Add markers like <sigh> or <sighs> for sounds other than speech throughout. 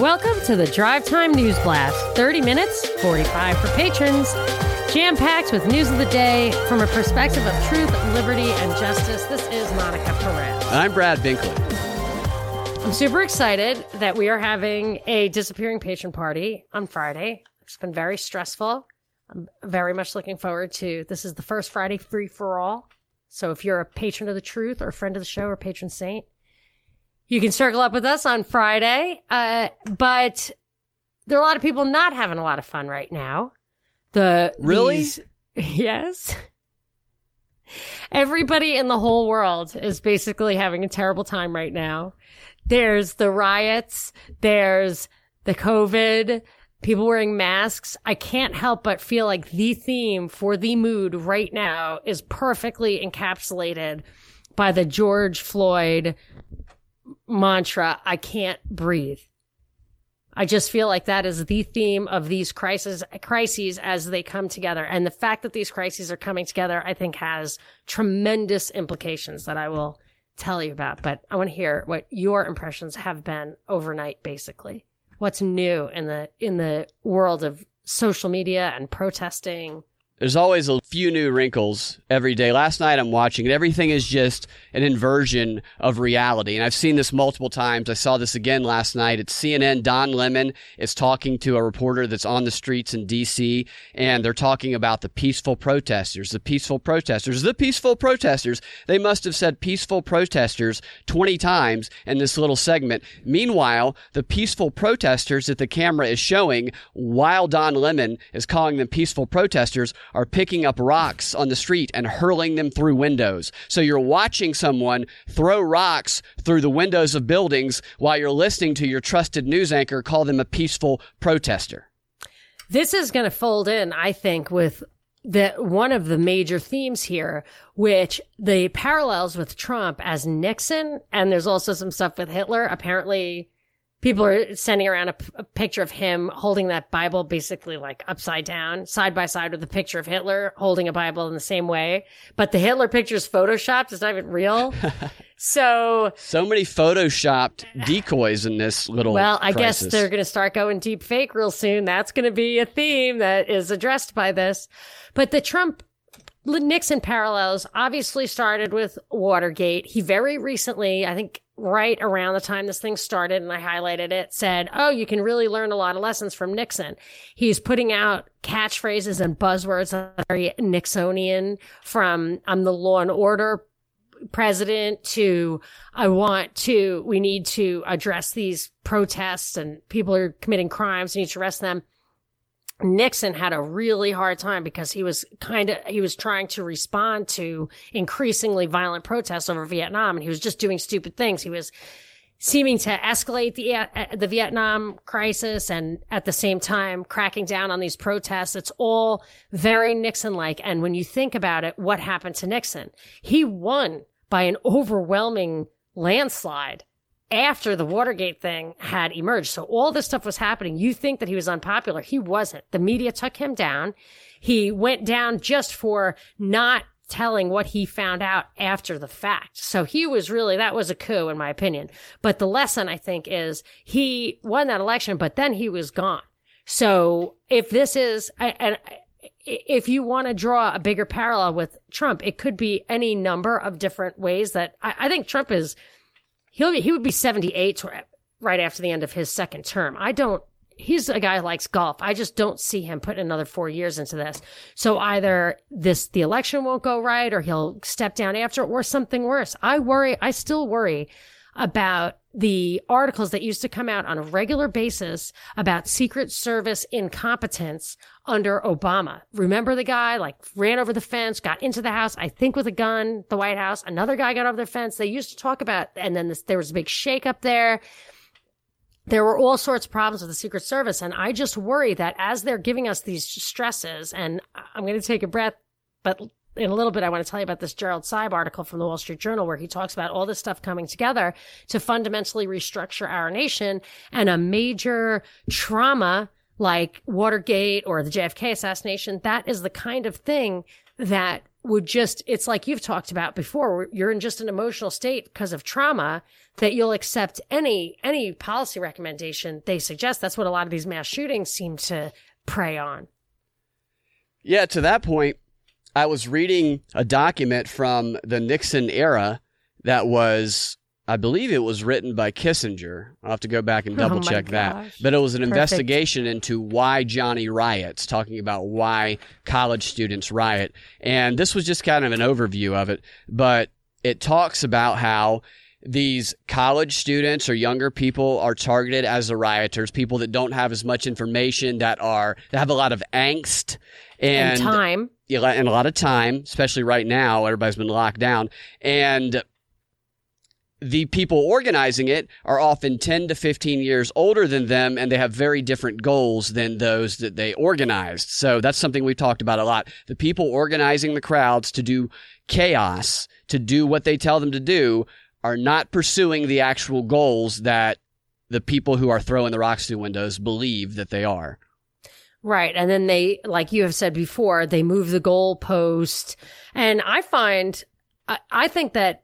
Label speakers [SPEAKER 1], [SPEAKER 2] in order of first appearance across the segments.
[SPEAKER 1] Welcome to the Drive Time News Blast. 30 minutes, 45 for patrons. Jam packed with news of the day from a perspective of truth, liberty, and justice. This is Monica Perez.
[SPEAKER 2] I'm Brad Binkley.
[SPEAKER 1] I'm super excited that we are having a disappearing patron party on Friday. It's been very stressful. I'm very much looking forward to this is the first Friday free for all. So if you're a patron of the truth or a friend of the show or patron saint, you can circle up with us on Friday. Uh, but there are a lot of people not having a lot of fun right now. The
[SPEAKER 2] Really?
[SPEAKER 1] these- <laughs> yes. Everybody in the whole world is basically having a terrible time right now. There's the riots. There's the COVID, people wearing masks. I can't help but feel like the theme for the mood right now is perfectly encapsulated by the George Floyd mantra, I can't breathe. I just feel like that is the theme of these crises, crises as they come together. And the fact that these crises are coming together, I think has tremendous implications that I will tell you about. But I want to hear what your impressions have been overnight, basically. What's new in the, in the world of social media and protesting?
[SPEAKER 2] There's always a few new wrinkles every day. Last night I'm watching it. Everything is just an inversion of reality. And I've seen this multiple times. I saw this again last night It's CNN. Don Lemon is talking to a reporter that's on the streets in DC and they're talking about the peaceful protesters, the peaceful protesters, the peaceful protesters. They must have said peaceful protesters 20 times in this little segment. Meanwhile, the peaceful protesters that the camera is showing while Don Lemon is calling them peaceful protesters are picking up rocks on the street and hurling them through windows. So you're watching someone throw rocks through the windows of buildings while you're listening to your trusted news anchor call them a peaceful protester.
[SPEAKER 1] This is going to fold in, I think, with the one of the major themes here, which the parallels with Trump as Nixon, and there's also some stuff with Hitler. Apparently, people are sending around a, p- a picture of him holding that Bible basically like upside down, side by side with a picture of Hitler holding a Bible in the same way. But the Hitler picture is photoshopped; it's not even real. <laughs> so
[SPEAKER 2] So many photoshopped decoys in this little
[SPEAKER 1] Well, I guess they're going to start going deep fake real soon. That's going to be a theme that is addressed by this. But the Trump Nixon parallels obviously started with Watergate. He very recently, I think right around the time this thing started, and I highlighted it, said, Oh, you can really learn a lot of lessons from Nixon. He's putting out catchphrases and buzzwords that are very Nixonian from I'm the law and order president to I want to we need to address these protests and people are committing crimes, we need to arrest them. Nixon had a really hard time because he was kind of he was trying to respond to increasingly violent protests over Vietnam and he was just doing stupid things. He was seeming to escalate the uh, the Vietnam crisis and at the same time cracking down on these protests. It's all very Nixon like. And when you think about it, what happened to Nixon? He won by an overwhelming landslide after the Watergate thing had emerged. So all this stuff was happening. You think that he was unpopular. He wasn't. The media took him down. He went down just for not telling what he found out after the fact. So he was really, that was a coup in my opinion. But the lesson I think is he won that election, but then he was gone. So if this is, and if you want to draw a bigger parallel with Trump, it could be any number of different ways that I, I think Trump is, he'll he would be 78 right after the end of his second term. I don't, he's a guy who likes golf. I just don't see him putting another four years into this. So either this, the election won't go right or he'll step down after or something worse. I worry, I still worry about the articles that used to come out on a regular basis about Secret Service incompetence under Obama. Remember the guy like ran over the fence, got into the house, I think with a gun, the White House. Another guy got over the fence. They used to talk about, and then this, there was a big shakeup there. There were all sorts of problems with the Secret Service. And I just worry that as they're giving us these stresses, and I'm going to take a breath, but in a little bit, I want to tell you about this Gerald Seib article from the Wall Street Journal where he talks about all this stuff coming together to fundamentally restructure our nation and a major trauma like Watergate or the JFK assassination. That is the kind of thing that would just, it's like you've talked about before, you're in just an emotional state because of trauma that you'll accept any, any policy recommendation they suggest. That's what a lot of these mass shootings seem to prey on.
[SPEAKER 2] Yeah, to that point, I was reading a document from the Nixon era that was I believe it was written by Kissinger. I'll have to go back and double <laughs>
[SPEAKER 1] Oh
[SPEAKER 2] check that. But it was an
[SPEAKER 1] Perfect.
[SPEAKER 2] investigation into why Johnny riots, talking about why college students riot. And this was just kind of an overview of it. But it talks about how these college students or younger people are targeted as the rioters, people that don't have as much information, that are that have a lot of angst
[SPEAKER 1] And,
[SPEAKER 2] and
[SPEAKER 1] time.
[SPEAKER 2] And a lot of time, especially right now, everybody's been locked down. And the people organizing it are often 10 to 15 years older than them, and they have very different goals than those that they organized. So that's something we've talked about a lot. The people organizing the crowds to do chaos, to do what they tell them to do, are not pursuing the actual goals that the people who are throwing the rocks through windows believe that they are.
[SPEAKER 1] Right. And then they, like you have said before, they move the goalpost. And I find, I, I think that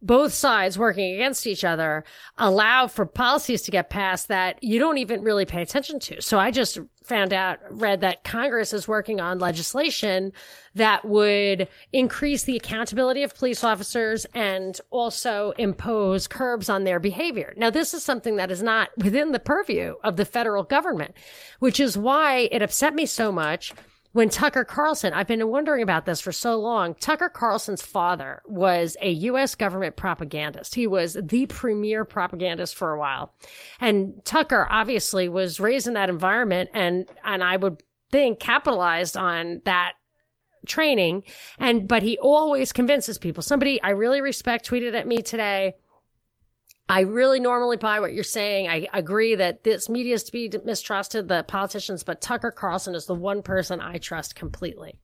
[SPEAKER 1] both sides working against each other allow for policies to get passed that you don't even really pay attention to. So I just found out, read that Congress is working on legislation that would increase the accountability of police officers and also impose curbs on their behavior. Now, this is something that is not within the purview of the federal government, which is why it upset me so much when Tucker Carlson, I've been wondering about this for so long. Tucker Carlson's father was a U.S. government propagandist. He was the premier propagandist for a while. And Tucker obviously was raised in that environment and, and I would think capitalized on that training. And, but he always convinces people. Somebody I really respect tweeted at me today. I really normally buy what you're saying. I agree that this media is to be mistrusted, the politicians, but Tucker Carlson is the one person I trust completely.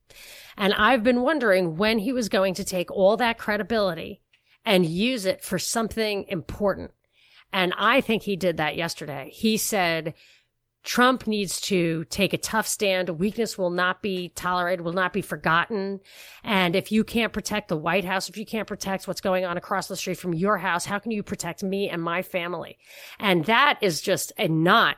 [SPEAKER 1] And I've been wondering when he was going to take all that credibility and use it for something important. And I think he did that yesterday. He said, Trump needs to take a tough stand. Weakness will not be tolerated, will not be forgotten. And if you can't protect the White House, if you can't protect what's going on across the street from your house, how can you protect me and my family? And that is just a not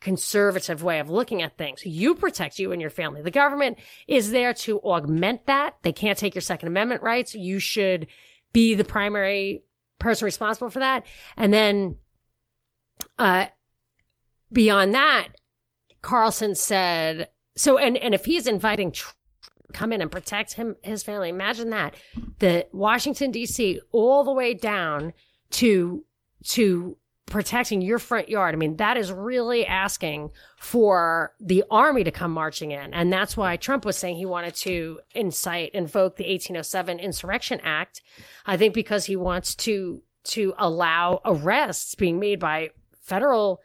[SPEAKER 1] conservative way of looking at things. You protect you and your family. The government is there to augment that. They can't take your Second Amendment rights. You should be the primary person responsible for that. And then, uh, beyond that, Carlson said, so, and, and if he's inviting Tr- come in and protect him, his family, imagine that. The Washington DC all the way down to, to protecting your front yard. I mean, that is really asking for the army to come marching in. And that's why Trump was saying he wanted to incite, invoke the 1807 Insurrection Act. I think because he wants to, to allow arrests being made by federal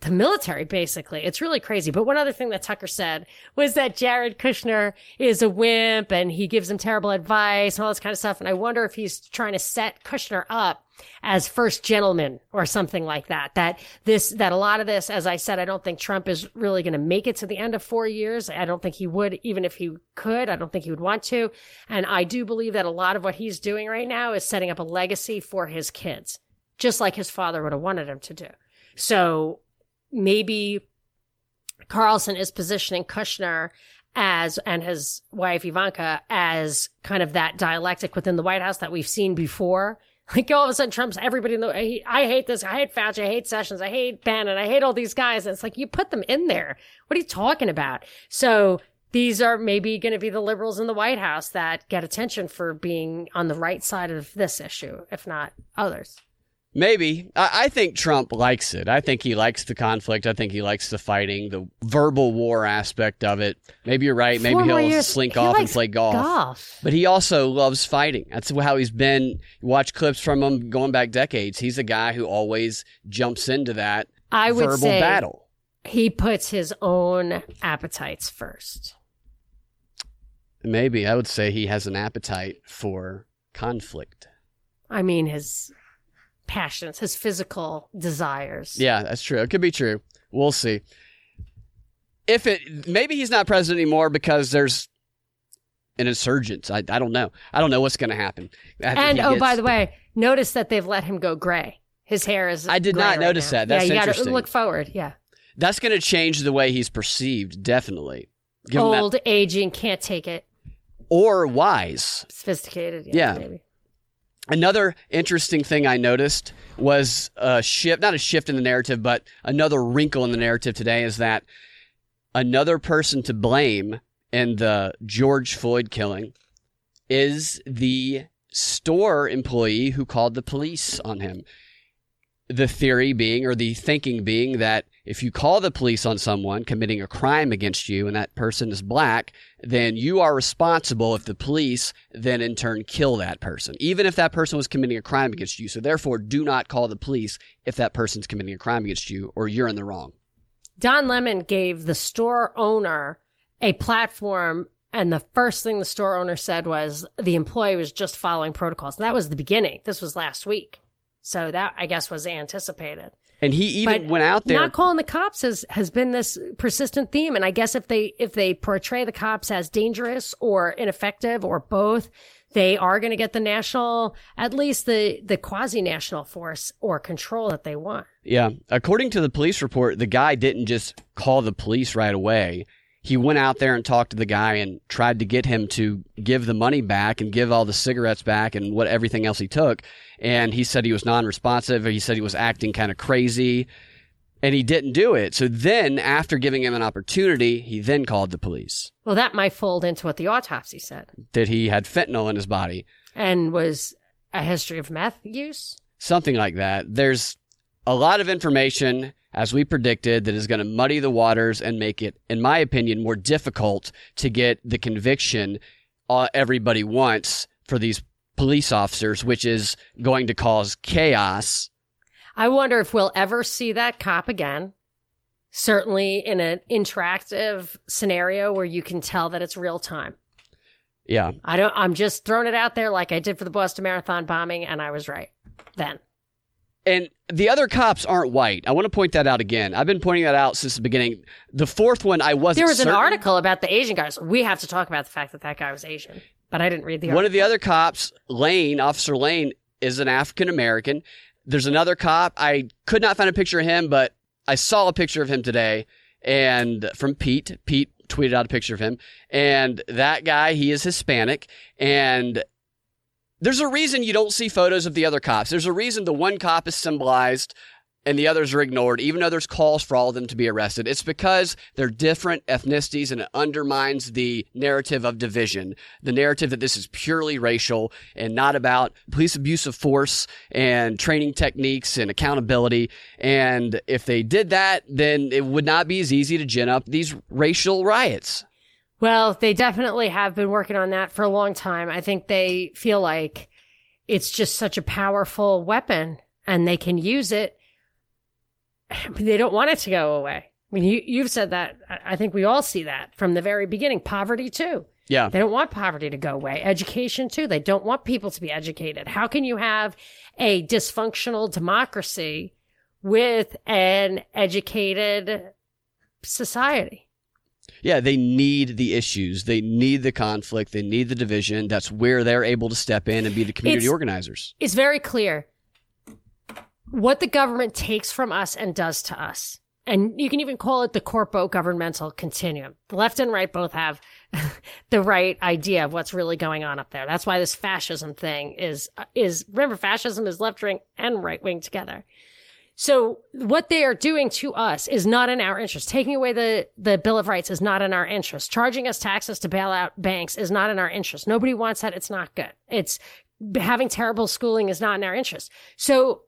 [SPEAKER 1] the military, basically. It's really crazy. But one other thing that Tucker said was that Jared Kushner is a wimp and he gives him terrible advice and all this kind of stuff. And I wonder if he's trying to set Kushner up as first gentleman or something like that. That this, that a lot of this, as I said, I don't think Trump is really going to make it to the end of four years. I don't think he would, even if he could. I don't think he would want to. And I do believe that a lot of what he's doing right now is setting up a legacy for his kids, just like his father would have wanted him to do. So maybe Carlson is positioning Kushner as and his wife Ivanka as kind of that dialectic within the White House that we've seen before. <laughs> Like all of a sudden, Trump's everybody in the. I, I hate this. I hate Fauci. I hate Sessions. I hate Bannon. I hate all these guys. And it's like you put them in there. What are you talking about? So these are maybe going to be the liberals in the White House that get attention for being on the right side of this issue, if not others.
[SPEAKER 2] Maybe. I, I think Trump likes it. I think he likes the conflict. I think he likes the fighting, the verbal war aspect of it. Maybe you're right. Maybe he'll
[SPEAKER 1] years.
[SPEAKER 2] slink
[SPEAKER 1] He
[SPEAKER 2] off and play golf.
[SPEAKER 1] Golf.
[SPEAKER 2] But he also loves fighting. That's how he's been. Watch clips from him going back decades. He's a guy who always jumps into that
[SPEAKER 1] I would
[SPEAKER 2] verbal
[SPEAKER 1] say
[SPEAKER 2] battle.
[SPEAKER 1] he puts his own appetites first.
[SPEAKER 2] Maybe I would say he has an appetite for conflict.
[SPEAKER 1] I mean, his passions, his physical desires.
[SPEAKER 2] Yeah, that's true. It could be true. We'll see. If it maybe he's not president anymore because there's an insurgent. I, I don't know. I don't know what's going to happen.
[SPEAKER 1] And oh, by the way, notice that they've let him go gray. His hair is.
[SPEAKER 2] I did not
[SPEAKER 1] right
[SPEAKER 2] notice
[SPEAKER 1] now.
[SPEAKER 2] that. That's
[SPEAKER 1] yeah, you
[SPEAKER 2] interesting.
[SPEAKER 1] gotta look forward. Yeah,
[SPEAKER 2] that's going to change the way he's perceived, definitely. Give
[SPEAKER 1] old, aging, can't take it.
[SPEAKER 2] or wise.
[SPEAKER 1] Sophisticated.
[SPEAKER 2] Yeah.
[SPEAKER 1] maybe.
[SPEAKER 2] Another interesting thing I noticed was a shift, not a shift in the narrative, but another wrinkle in the narrative today is that another person to blame in the George Floyd killing is the store employee who called the police on him. The theory being, or the thinking being, that if you call the police on someone committing a crime against you and that person is black, then you are responsible if the police then in turn kill that person, even if that person was committing a crime against you. So therefore, do not call the police if that person's committing a crime against you or you're in the wrong.
[SPEAKER 1] Don Lemon gave the store owner a platform, and the first thing the store owner said was the employee was just following protocols. And that was the beginning. This was last week. So that, I guess, was anticipated.
[SPEAKER 2] And he even
[SPEAKER 1] But
[SPEAKER 2] went out there.
[SPEAKER 1] Not calling the cops has, has been this persistent theme. And I guess if they, if they portray the cops as dangerous or ineffective or both, they are going to get the national, at least the, the quasi national force or control that they want.
[SPEAKER 2] Yeah. According to the police report, the guy didn't just call the police right away. He went out there and talked to the guy and tried to get him to give the money back and give all the cigarettes back and what everything else he took. And he said he was non-responsive. He said he was acting kind of crazy and he didn't do it. So then after giving him an opportunity, he then called the police
[SPEAKER 1] Well, that might fold into what the autopsy said
[SPEAKER 2] that he had fentanyl in his body.
[SPEAKER 1] and was a history of meth use.
[SPEAKER 2] something like that. There's a lot of information, as we predicted, that is going to muddy the waters and make it, in my opinion, more difficult to get the conviction uh, everybody wants for these police officers, which is going to cause chaos.
[SPEAKER 1] I wonder if we'll ever see that cop again. Certainly in an interactive scenario where you can tell that it's real time.
[SPEAKER 2] Yeah.
[SPEAKER 1] I don't, I'm just throwing it out there like I did for the Boston Marathon bombing, and I was right then.
[SPEAKER 2] And the other cops aren't white. I want to point that out again. I've been pointing that out since the beginning. The fourth one, I wasn't
[SPEAKER 1] There was an article about the Asian guys. We have to talk about the fact that that guy was Asian, but I didn't read the
[SPEAKER 2] One
[SPEAKER 1] article.
[SPEAKER 2] of the other cops, Lane, Officer Lane, is an African American. There's another cop. I could not find a picture of him, but I saw a picture of him today and from Pete. Pete tweeted out a picture of him. And that guy, he is Hispanic. And there's a reason you don't see photos of the other cops. There's a reason the one cop is symbolized and the others are ignored, even though there's calls for all of them to be arrested. It's because they're different ethnicities and it undermines the narrative of division, the narrative that this is purely racial and not about police abuse of force and training techniques and accountability. And if they did that, then it would not be as easy to gin up these racial riots.
[SPEAKER 1] Well, they definitely have been working on that for a long time. I think they feel like it's just such a powerful weapon and they can use it. <sighs> They don't want it to go away. I mean, you, you've said that. I I think we all see that from the very beginning. Poverty, too.
[SPEAKER 2] Yeah.
[SPEAKER 1] They don't want poverty to go away. Education, too. They don't want people to be educated. How can you have a dysfunctional democracy with an educated society?
[SPEAKER 2] Yeah, they need the issues. They need the conflict. They need the division. That's where they're able to step in and be the community
[SPEAKER 1] It's-
[SPEAKER 2] organizers.
[SPEAKER 1] It's very clear what the government takes from us and does to us. And you can even call it the corpo governmental continuum. The left and right both have <laughs> the right idea of what's really going on up there. That's why this fascism thing is, is remember fascism is left wing and right wing together. So what they are doing to us is not in our interest. Taking away the, the Bill of Rights is not in our interest. Charging us taxes to bail out banks is not in our interest. Nobody wants that. It's not good. It's having terrible schooling is not in our interest. So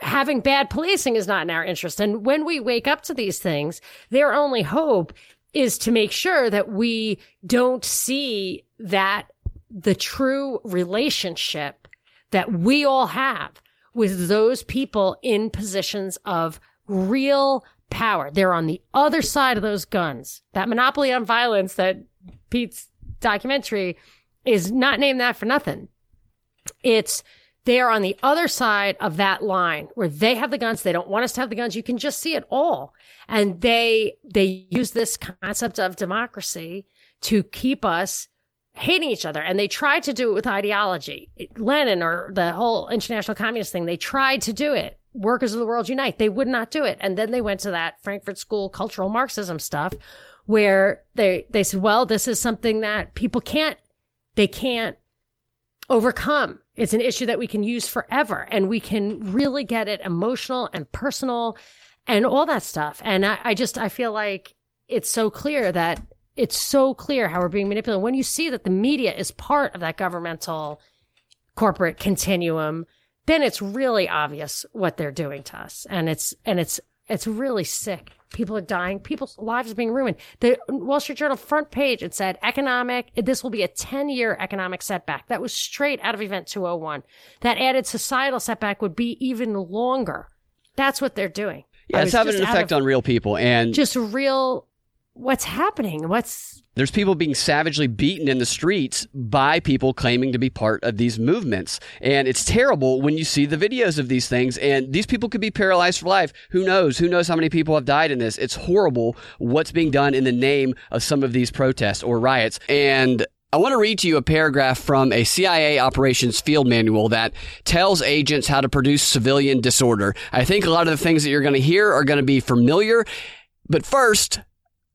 [SPEAKER 1] having bad policing is not in our interest. And when we wake up to these things, their only hope is to make sure that we don't see that the true relationship that we all have with those people in positions of real power. They're on the other side of those guns. That monopoly on violence that Pete's documentary is not named that for nothing. It's they are on the other side of that line where they have the guns. They don't want us to have the guns. You can just see it all. And they, they use this concept of democracy to keep us hating each other. And they tried to do it with ideology. Lenin or the whole international communist thing, they tried to do it. Workers of the world unite. They would not do it. And then they went to that Frankfurt School cultural Marxism stuff where they, they said, well, this is something that people can't, they can't overcome. It's an issue that we can use forever and we can really get it emotional and personal and all that stuff. And I, I just, I feel like it's so clear that it's so clear how we're being manipulated. When you see that the media is part of that governmental corporate continuum, then it's really obvious what they're doing to us. And it's, and it's, it's really sick. People are dying. People's lives are being ruined. The Wall Street Journal front page, it said economic, this will be a 10 year economic setback. That was straight out of event 201. That added societal setback would be even longer. That's what they're doing.
[SPEAKER 2] Yeah, it's having an effect on real people and
[SPEAKER 1] just real what's happening? What's
[SPEAKER 2] there's people being savagely beaten in the streets by people claiming to be part of these movements. And it's terrible when you see the videos of these things. And these people could be paralyzed for life. Who knows? Who knows how many people have died in this? It's horrible what's being done in the name of some of these protests or riots. And I want to read to you a paragraph from a CIA operations field manual that tells agents how to produce civilian disorder. I think a lot of the things that you're going to hear are going to be familiar. But first,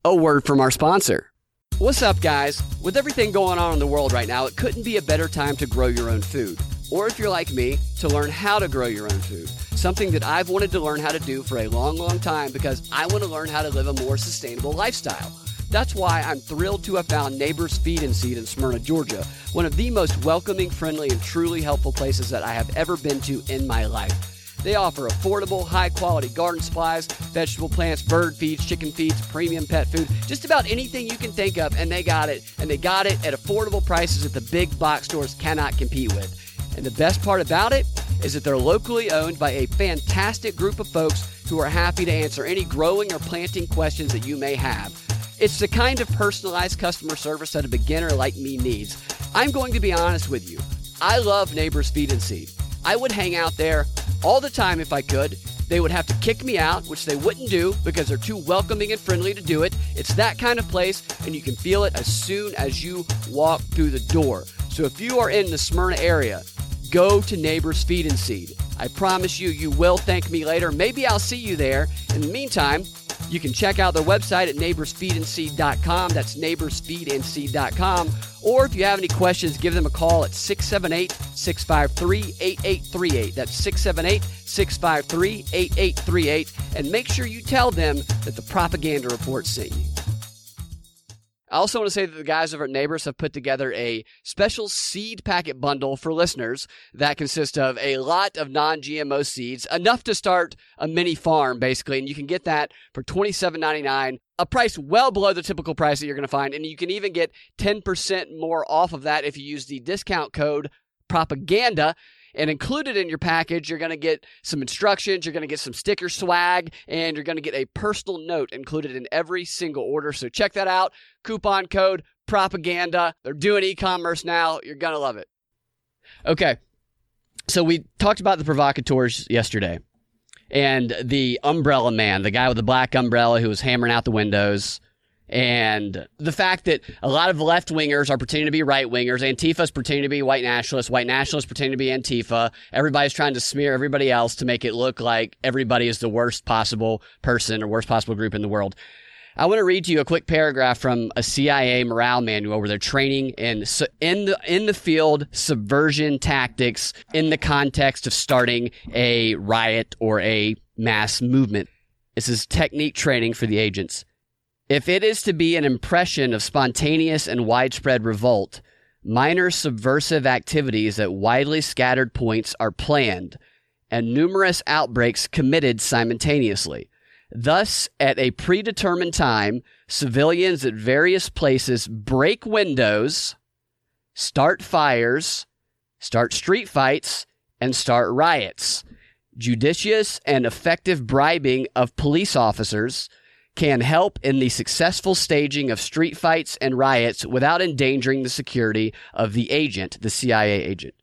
[SPEAKER 2] a word from our sponsor. What's up, guys? With everything going on in the world right now, it couldn't be a better time to grow your own food. Or if you're like me, to learn how to grow your own food. Something that I've wanted to learn how to do for a long, long time because I want to learn how to live a more sustainable lifestyle. That's why I'm thrilled to have found Neighbors Feed and Seed in Smyrna, Georgia, one of the most welcoming, friendly, and truly helpful places that I have ever been to in my life. They offer affordable, high quality garden supplies, vegetable plants, bird feeds, chicken feeds, premium pet food, just about anything you can think of, and they got it. And they got it at affordable prices that the big box stores cannot compete with. And the best part about it is that they're locally owned by a fantastic group of folks who are happy to answer any growing or planting questions that you may have. It's the kind of personalized customer service that a beginner like me needs. I'm going to be honest with you. I love Neighbors Feed and Seed. I would hang out there all the time if I could. They would have to kick me out, which they wouldn't do because they're too welcoming and friendly to do it. It's that kind of place, and you can feel it as soon as you walk through the door. So if you are in the Smyrna area, go to Neighbors Feed and Seed. I promise you, you will thank me later. Maybe I'll see you there. In the meantime, you can check out their website at neighborsfeedandseed.com. That's neighborsfeedandseed.com. Or if you have any questions, give them a call at 678 653 8838. That's 678 653 8838. And make sure you tell them that the propaganda report sent you. I also want to say that the guys over at Neighbors have put together a special seed packet bundle for listeners that consists of a lot of non GMO seeds, enough to start a mini farm, basically. And you can get that for $27.99, a price well below the typical price that you're going to find. And you can even get 10% more off of that if you use the discount code propaganda. And included in your package, you're going to get some instructions, you're going to get some sticker swag, and you're going to get a personal note included in every single order. So check that out. Coupon code propaganda. They're doing e commerce now. You're going to love it. Okay. So we talked about the provocateurs yesterday and the umbrella man, the guy with the black umbrella who was hammering out the windows. And the fact that a lot of left wingers are pretending to be right wingers, Antifa's pretending to be white nationalists, white nationalists pretending to be Antifa. Everybody's trying to smear everybody else to make it look like everybody is the worst possible person or worst possible group in the world. I want to read to you a quick paragraph from a CIA morale manual where they're training in in the in the field subversion tactics in the context of starting a riot or a mass movement. This is technique training for the agents. If it is to be an impression of spontaneous and widespread revolt, minor subversive activities at widely scattered points are planned, and numerous outbreaks committed simultaneously. Thus, at a predetermined time, civilians at various places break windows, start fires, start street fights, and start riots. Judicious and effective bribing of police officers can help in the successful staging of street fights and riots without endangering the security of the agent, the CIA agent.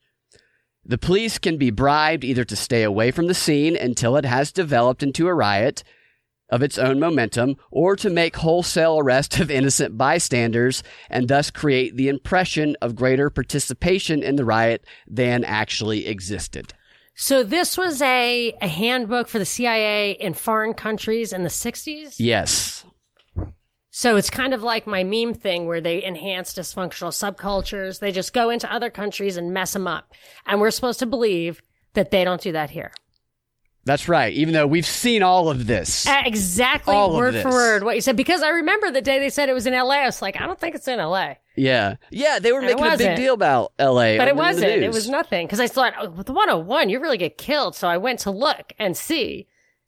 [SPEAKER 2] The police can be bribed either to stay away from the scene until it has developed into a riot, of its own momentum or to make wholesale arrest of innocent bystanders and thus create the impression of greater participation in the riot than actually existed.
[SPEAKER 1] So this was a, a handbook for the CIA in foreign countries in the 60s?
[SPEAKER 2] Yes.
[SPEAKER 1] So it's kind of like my meme thing where they enhance dysfunctional subcultures. They just go into other countries and mess them up. And we're supposed to believe that they don't do that here.
[SPEAKER 2] That's right. Even though we've seen all of this.
[SPEAKER 1] Uh, exactly
[SPEAKER 2] All
[SPEAKER 1] word for word what you said. Because I remember the day they said it was in LA. I was like, I don't think it's in LA.
[SPEAKER 2] Yeah. Yeah, they were
[SPEAKER 1] And
[SPEAKER 2] making a big deal about LA.
[SPEAKER 1] But it wasn't. It was nothing. Because I thought, oh, with the 101, you really get killed. So I went to look and see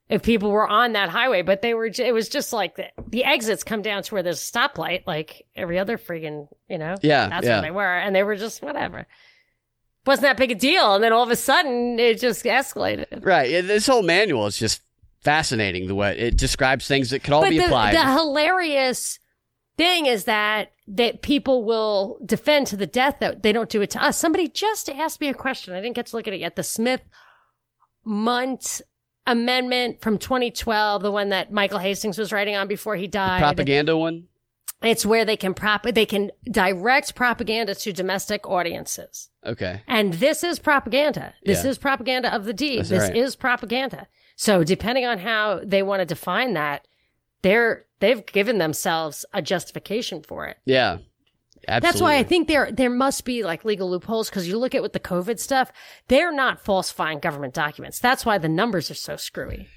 [SPEAKER 1] if people were on that highway. But they were, j- it was just like the, the exits come down to where there's a stoplight, like every other freaking, you know?
[SPEAKER 2] Yeah,
[SPEAKER 1] That's
[SPEAKER 2] yeah.
[SPEAKER 1] where they were. And they were just whatever. Wasn't that big a deal. And then all of a sudden, it just escalated.
[SPEAKER 2] Right. This whole manual is just fascinating the way it describes things that could all
[SPEAKER 1] but
[SPEAKER 2] be
[SPEAKER 1] the,
[SPEAKER 2] applied.
[SPEAKER 1] the hilarious thing is that that people will defend to the death that they don't do it to us. Somebody just asked me a question. I didn't get to look at it yet. The Smith Mundt amendment from 2012, the one that Michael Hastings was writing on before he died.
[SPEAKER 2] Propaganda one?
[SPEAKER 1] It's where they can prop they can direct propaganda to domestic audiences.
[SPEAKER 2] Okay.
[SPEAKER 1] And this is propaganda. This
[SPEAKER 2] Yeah.
[SPEAKER 1] is propaganda of the deed.
[SPEAKER 2] That's
[SPEAKER 1] this
[SPEAKER 2] right.
[SPEAKER 1] is propaganda. So depending on how they want to define that, they're they've given themselves a justification for it.
[SPEAKER 2] Yeah. Absolutely.
[SPEAKER 1] That's why I think there there must be like legal loopholes because you look at with the COVID stuff, they're not falsifying government documents. That's why the numbers are so screwy.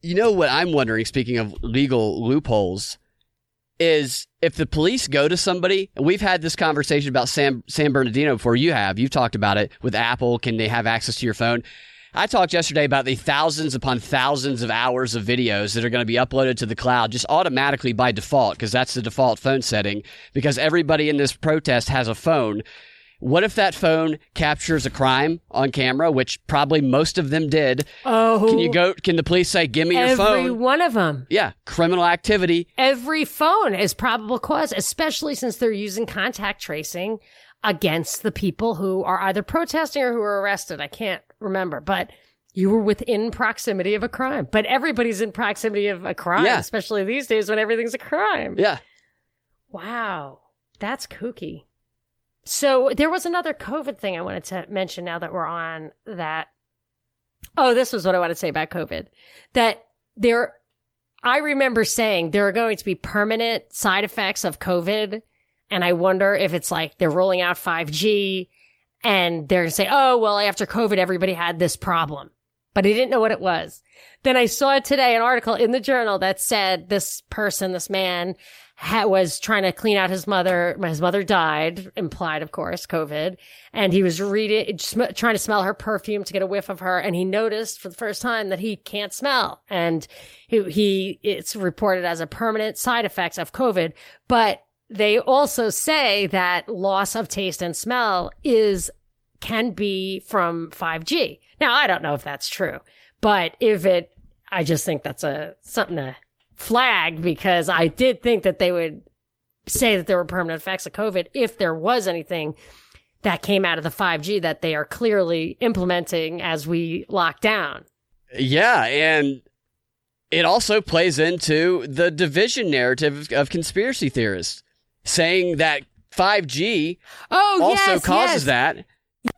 [SPEAKER 2] You know what I'm wondering, speaking of legal loopholes, is if the police go to somebody, and we've had this conversation about Sam San Bernardino before you have, you've talked about it with Apple, can they have access to your phone? I talked yesterday about the thousands upon thousands of hours of videos that are going to be uploaded to the cloud just automatically by default, because that's the default phone setting, because everybody in this protest has a phone. What if that phone captures a crime on camera, which probably most of them did?
[SPEAKER 1] Oh,
[SPEAKER 2] Can you go? Can the police say, "Give me your phone"?
[SPEAKER 1] every one of them.
[SPEAKER 2] Yeah, criminal activity.
[SPEAKER 1] Every phone is probable cause, especially since they're using contact tracing against the people who are either protesting or who are arrested. I can't remember, but you were within proximity of a crime. But everybody's in proximity of a crime,
[SPEAKER 2] Yeah.
[SPEAKER 1] especially these days when everything's a crime.
[SPEAKER 2] Yeah,
[SPEAKER 1] Wow, that's kooky. So there was another COVID thing I wanted to mention now that we're on that. Oh, this was what I wanted to say about COVID. That there, I remember saying there are going to be permanent side effects of COVID. And I wonder if it's like they're rolling out 5G and they're going to say, oh, well, after COVID, everybody had this problem. But I didn't know what it was. Then I saw today an article in the journal that said this person, this man, ha- was trying to clean out his mother. His mother died, implied, of course, COVID. And he was reading, sm- trying to smell her perfume to get a whiff of her. And he noticed for the first time that he can't smell. And he, he it's reported as a permanent side effects of COVID. But they also say that loss of taste and smell is, can be from 5G. Now, I don't know if that's true, but if it, I just think that's a, something to flag because I did think that they would say that there were permanent effects of COVID if there was anything that came out of the 5G that they are clearly implementing as we lock down.
[SPEAKER 2] yeah, and it also plays into the division narrative of, conspiracy theorists, saying that 5G
[SPEAKER 1] Oh,
[SPEAKER 2] also
[SPEAKER 1] yes,
[SPEAKER 2] causes
[SPEAKER 1] yes.
[SPEAKER 2] that.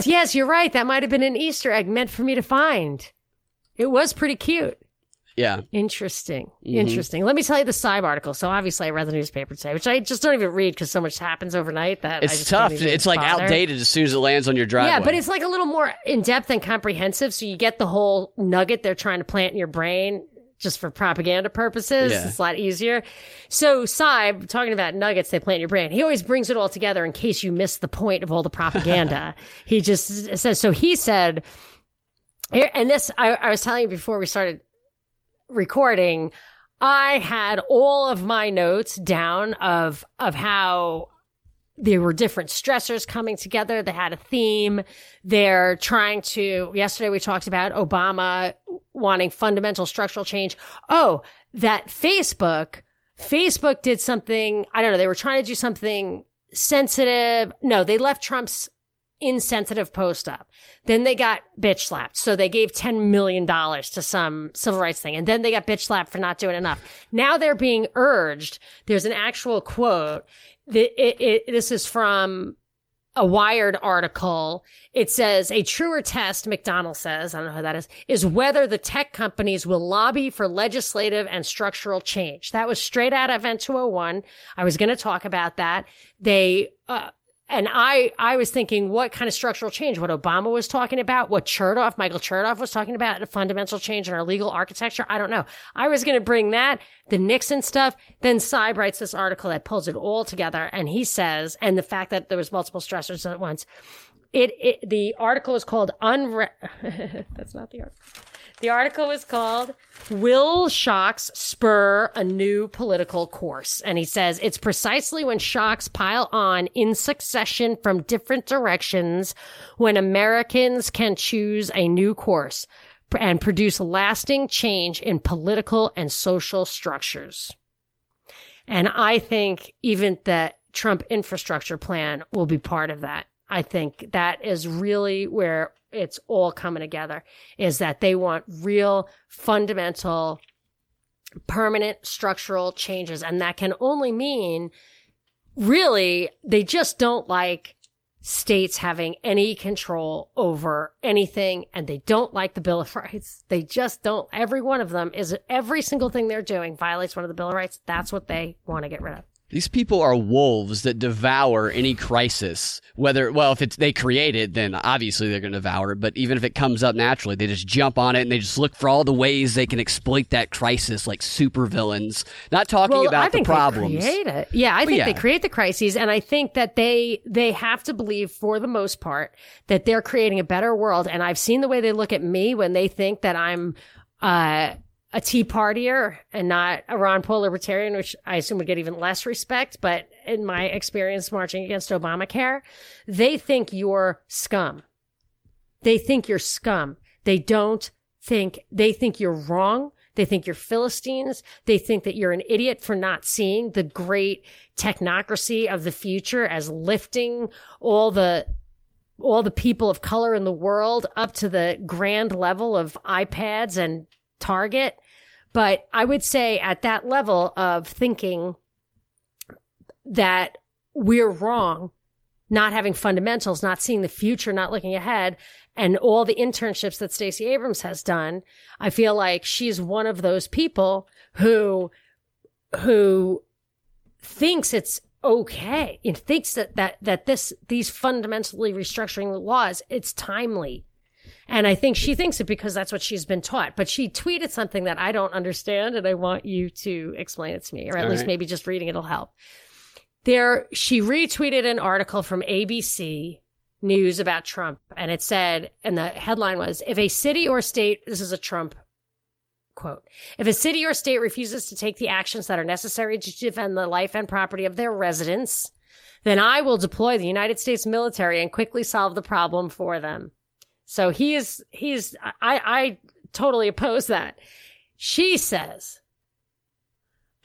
[SPEAKER 1] Yes, you're right. That might have been an Easter egg meant for me to find. It was pretty cute.
[SPEAKER 2] Yeah,
[SPEAKER 1] Interesting.
[SPEAKER 2] Mhm.
[SPEAKER 1] Interesting. Let me tell you the Seib article. So obviously I read the newspaper today, which I just don't even read because so much happens overnight that I
[SPEAKER 2] it's tough. It's like
[SPEAKER 1] bother.
[SPEAKER 2] outdated as soon as it lands on your driveway.
[SPEAKER 1] Yeah, but it's like a little more in depth and comprehensive. So you get the whole nugget they're trying to plant in your brain just for propaganda purposes.
[SPEAKER 2] Yeah.
[SPEAKER 1] It's a lot easier. So Seib, talking about nuggets they plant in your brain, he always brings it all together in case you miss the point of all the propaganda. <laughs> he just says, so he said, and this, I, I was telling you before we started recording, I had all of my notes down of, of how there were different stressors coming together. They had a theme. They're trying to, yesterday we talked about Obama wanting fundamental structural change. Oh, that Facebook, Facebook did something, I don't know, they were trying to do something sensitive. No, they left Trump's insensitive post up. Then they got bitch slapped. So they gave $10 million to some civil rights thing. And then they got bitch slapped for not doing enough. Now they're being urged. There's an actual quote. It, it, it, this is from a Wired article. It says a truer test, McDonald says, I don't know who that is, is whether the tech companies will lobby for legislative and structural change. That was straight out of Event 201. I was going to talk about that. They, uh, and I, I was thinking what kind of structural change, what Obama was talking about, what Chertoff, Michael Chertoff was talking about, a fundamental change in our legal architecture. I don't know. I was going to bring that, the Nixon stuff. Then Seib writes this article that pulls it all together. And he says, and the fact that there was multiple stressors at once. It, it the article is called unre, <laughs> that's not the article. The article was called Will Shocks Spur a New Political Course? And he says it's precisely when shocks pile on in succession from different directions when Americans can choose a new course and produce lasting change in political and social structures. And I think even the Trump infrastructure plan will be part of that. I think that is really where it's all coming together is that they want real fundamental permanent structural changes. And that can only mean really they just don't like states having any control over anything and they don't like the bill of <laughs> rights. They just don't. Every one of them is every single thing they're doing violates one of the bill of rights. That's what they want to get rid of
[SPEAKER 2] these people are wolves that devour any crisis. Whether, well, if it's they create it, then obviously they're going to devour it. But even if it comes up naturally, they just jump on it and they just look for all the ways they can exploit that crisis like supervillains. Not talking
[SPEAKER 1] well,
[SPEAKER 2] about
[SPEAKER 1] I think
[SPEAKER 2] the problems.
[SPEAKER 1] They create it. Yeah, I think
[SPEAKER 2] yeah.
[SPEAKER 1] they create the crises, and I think that they they have to believe, for the most part, that they're creating a better world. And I've seen the way they look at me when they think that I'm. Uh, a Tea Partier and not a Ron Paul libertarian, which I assume would get even less respect. But in my experience marching against Obamacare, they think you're scum. They think you're scum. They don't think, they think you're wrong. They think you're Philistines. They think that you're an idiot for not seeing the great technocracy of the future as lifting all the all the people of color in the world up to the grand level of iPads and Target. But I would say at that level of thinking that we're wrong, not having fundamentals, not seeing the future, not looking ahead, and all the internships that Stacey Abrams has done, I feel like she's one of those people who who thinks it's okay and thinks that that that this these fundamentally restructuring laws it's timely and I think she thinks it because that's what she's been taught. But she tweeted something that I don't understand, and I want you to explain it to me, or at
[SPEAKER 2] All
[SPEAKER 1] least
[SPEAKER 2] right.
[SPEAKER 1] maybe just reading it'll help. There, she retweeted an article from ABC News about Trump, and it said, and the headline was, "If a city or state, this is a Trump quote, if a city or state refuses to take the actions that are necessary to defend the life and property of their residents." Then I will deploy the United States military and quickly solve the problem for them. So he is, he's, I, I totally oppose that. She says,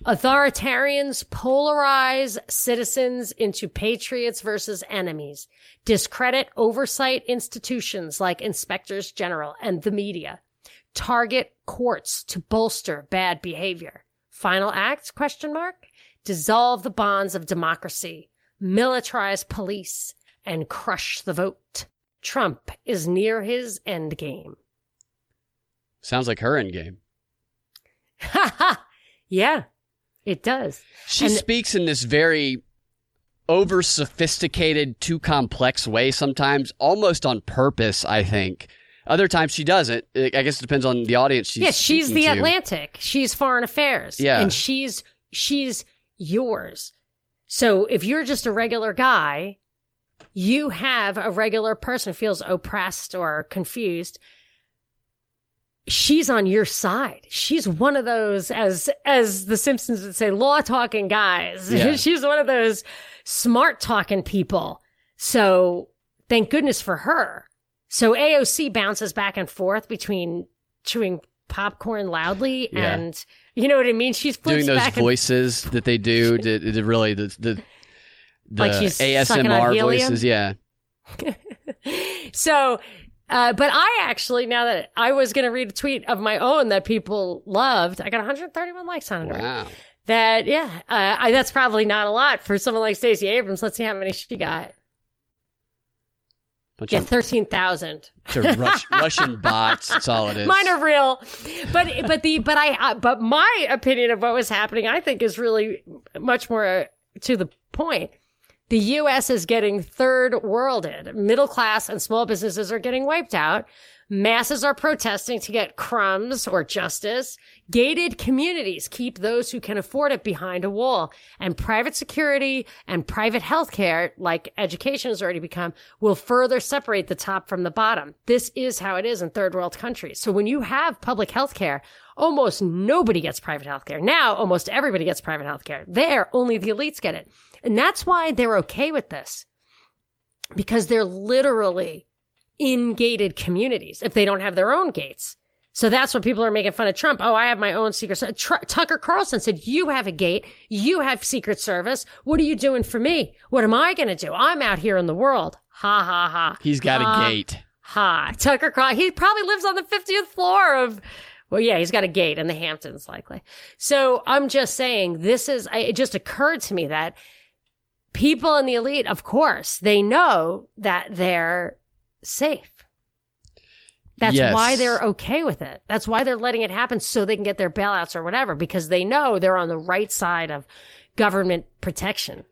[SPEAKER 1] authoritarians polarize citizens into patriots versus enemies, discredit oversight institutions like inspectors general and the media, target courts to bolster bad behavior. Final act, question mark, dissolve the bonds of democracy, militarize police, and crush the vote. Trump is near his end game.
[SPEAKER 2] Sounds like her end game.
[SPEAKER 1] Ha <laughs> ha! Yeah, it does.
[SPEAKER 2] She
[SPEAKER 1] And-
[SPEAKER 2] speaks in this very over sophisticated, too complex way sometimes, almost on purpose, I think. Other times she doesn't. I I guess it depends on the audience she's
[SPEAKER 1] yeah, she's the
[SPEAKER 2] to.
[SPEAKER 1] Atlantic. She's foreign affairs.
[SPEAKER 2] Yeah.
[SPEAKER 1] And she's she's yours. So if you're just a regular guy, you have a regular person who feels oppressed or confused. She's on your side. She's one of those, as as the Simpsons would say, law talking guys.
[SPEAKER 2] Yeah. <laughs>
[SPEAKER 1] she's one of those smart talking people. So thank goodness for her. So AOC bounces back and forth between chewing popcorn loudly
[SPEAKER 2] Yeah.
[SPEAKER 1] and you know what I mean. She's
[SPEAKER 2] Doing those
[SPEAKER 1] back and
[SPEAKER 2] voices that they do, <laughs> to, to really the the, the
[SPEAKER 1] Like she's
[SPEAKER 2] ASMR voices. Yeah, <laughs>
[SPEAKER 1] so, uh, but I actually, now that I was going to read a tweet of my own that people loved, I got 131 likes on it. already.
[SPEAKER 2] Wow.
[SPEAKER 1] That, yeah, uh, I, that's probably not a lot for someone like Stacey Abrams. Let's see how many she got.
[SPEAKER 2] Bunch
[SPEAKER 1] Yeah, 13,000.
[SPEAKER 2] bunch of Rus- <laughs> Russian bots. That's all it is.
[SPEAKER 1] Mine are real, but but the but I uh, but my opinion of what was happening, I think, is really much more to the point. The U.S. is getting third worlded. Middle class and small businesses are getting wiped out. Masses are protesting to get crumbs or justice. Gated communities keep those who can afford it behind a wall. And private security and private healthcare, like education has already become, will further separate the top from the bottom. This is how it is in third world countries. So when you have public healthcare, almost nobody gets private healthcare. Now almost everybody gets private healthcare. There, only the elites get it. And that's why they're okay with this. Because they're literally in gated communities if they don't have their own gates. So that's what people are making fun of Trump. Oh, I have my own secret. Tr- Tucker Carlson said, you have a gate. You have secret service. What are you doing for me? What am I going to do? I'm out here in the world. Ha ha ha.
[SPEAKER 2] He's got
[SPEAKER 1] ha,
[SPEAKER 2] a gate.
[SPEAKER 1] Ha. Tucker Carlson. He probably lives on the 50th floor of, well, yeah, he's got a gate in the Hamptons, likely. So I'm just saying this is, I, it just occurred to me that people in the elite, of course, they know that they're safe. That's
[SPEAKER 2] Yes.
[SPEAKER 1] why they're okay with it. That's why they're letting it happen so they can get their bailouts or whatever, because they know they're on the right side of government protection.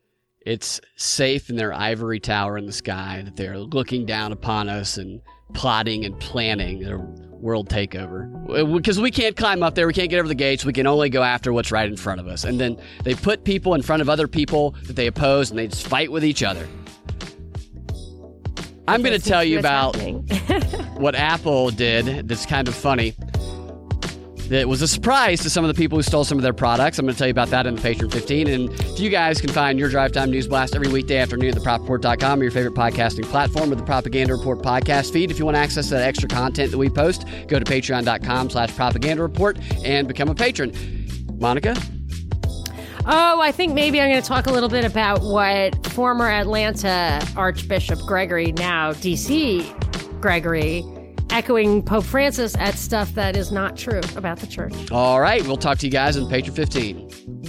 [SPEAKER 2] It's safe in their ivory tower in the sky that they're looking down upon us and plotting and planning their world takeover. Because we can't climb up there, we can't get over the gates, we can only go after what's right in front of us. And then they put people in front of other people that they oppose and they just fight with each other. I'm going to tell you about <laughs> what Apple did that's kind of funny. That was a surprise to some of the people who stole some of their products. I'm going to tell you about that in the Patreon 15. And if you guys can find your Drive Time News Blast every weekday afternoon at thepropreport.com or your favorite podcasting platform or the Propaganda Report podcast feed. If you want access to that extra content that we post, go to patreon.com slash propaganda report and become a patron. Monica?
[SPEAKER 1] Oh, I think maybe I'm going to talk a little bit about what former Atlanta Archbishop Gregory, now DC Gregory, echoing Pope Francis at stuff that is not true about the church.
[SPEAKER 2] All right, we'll talk to you guys in Patreon 15.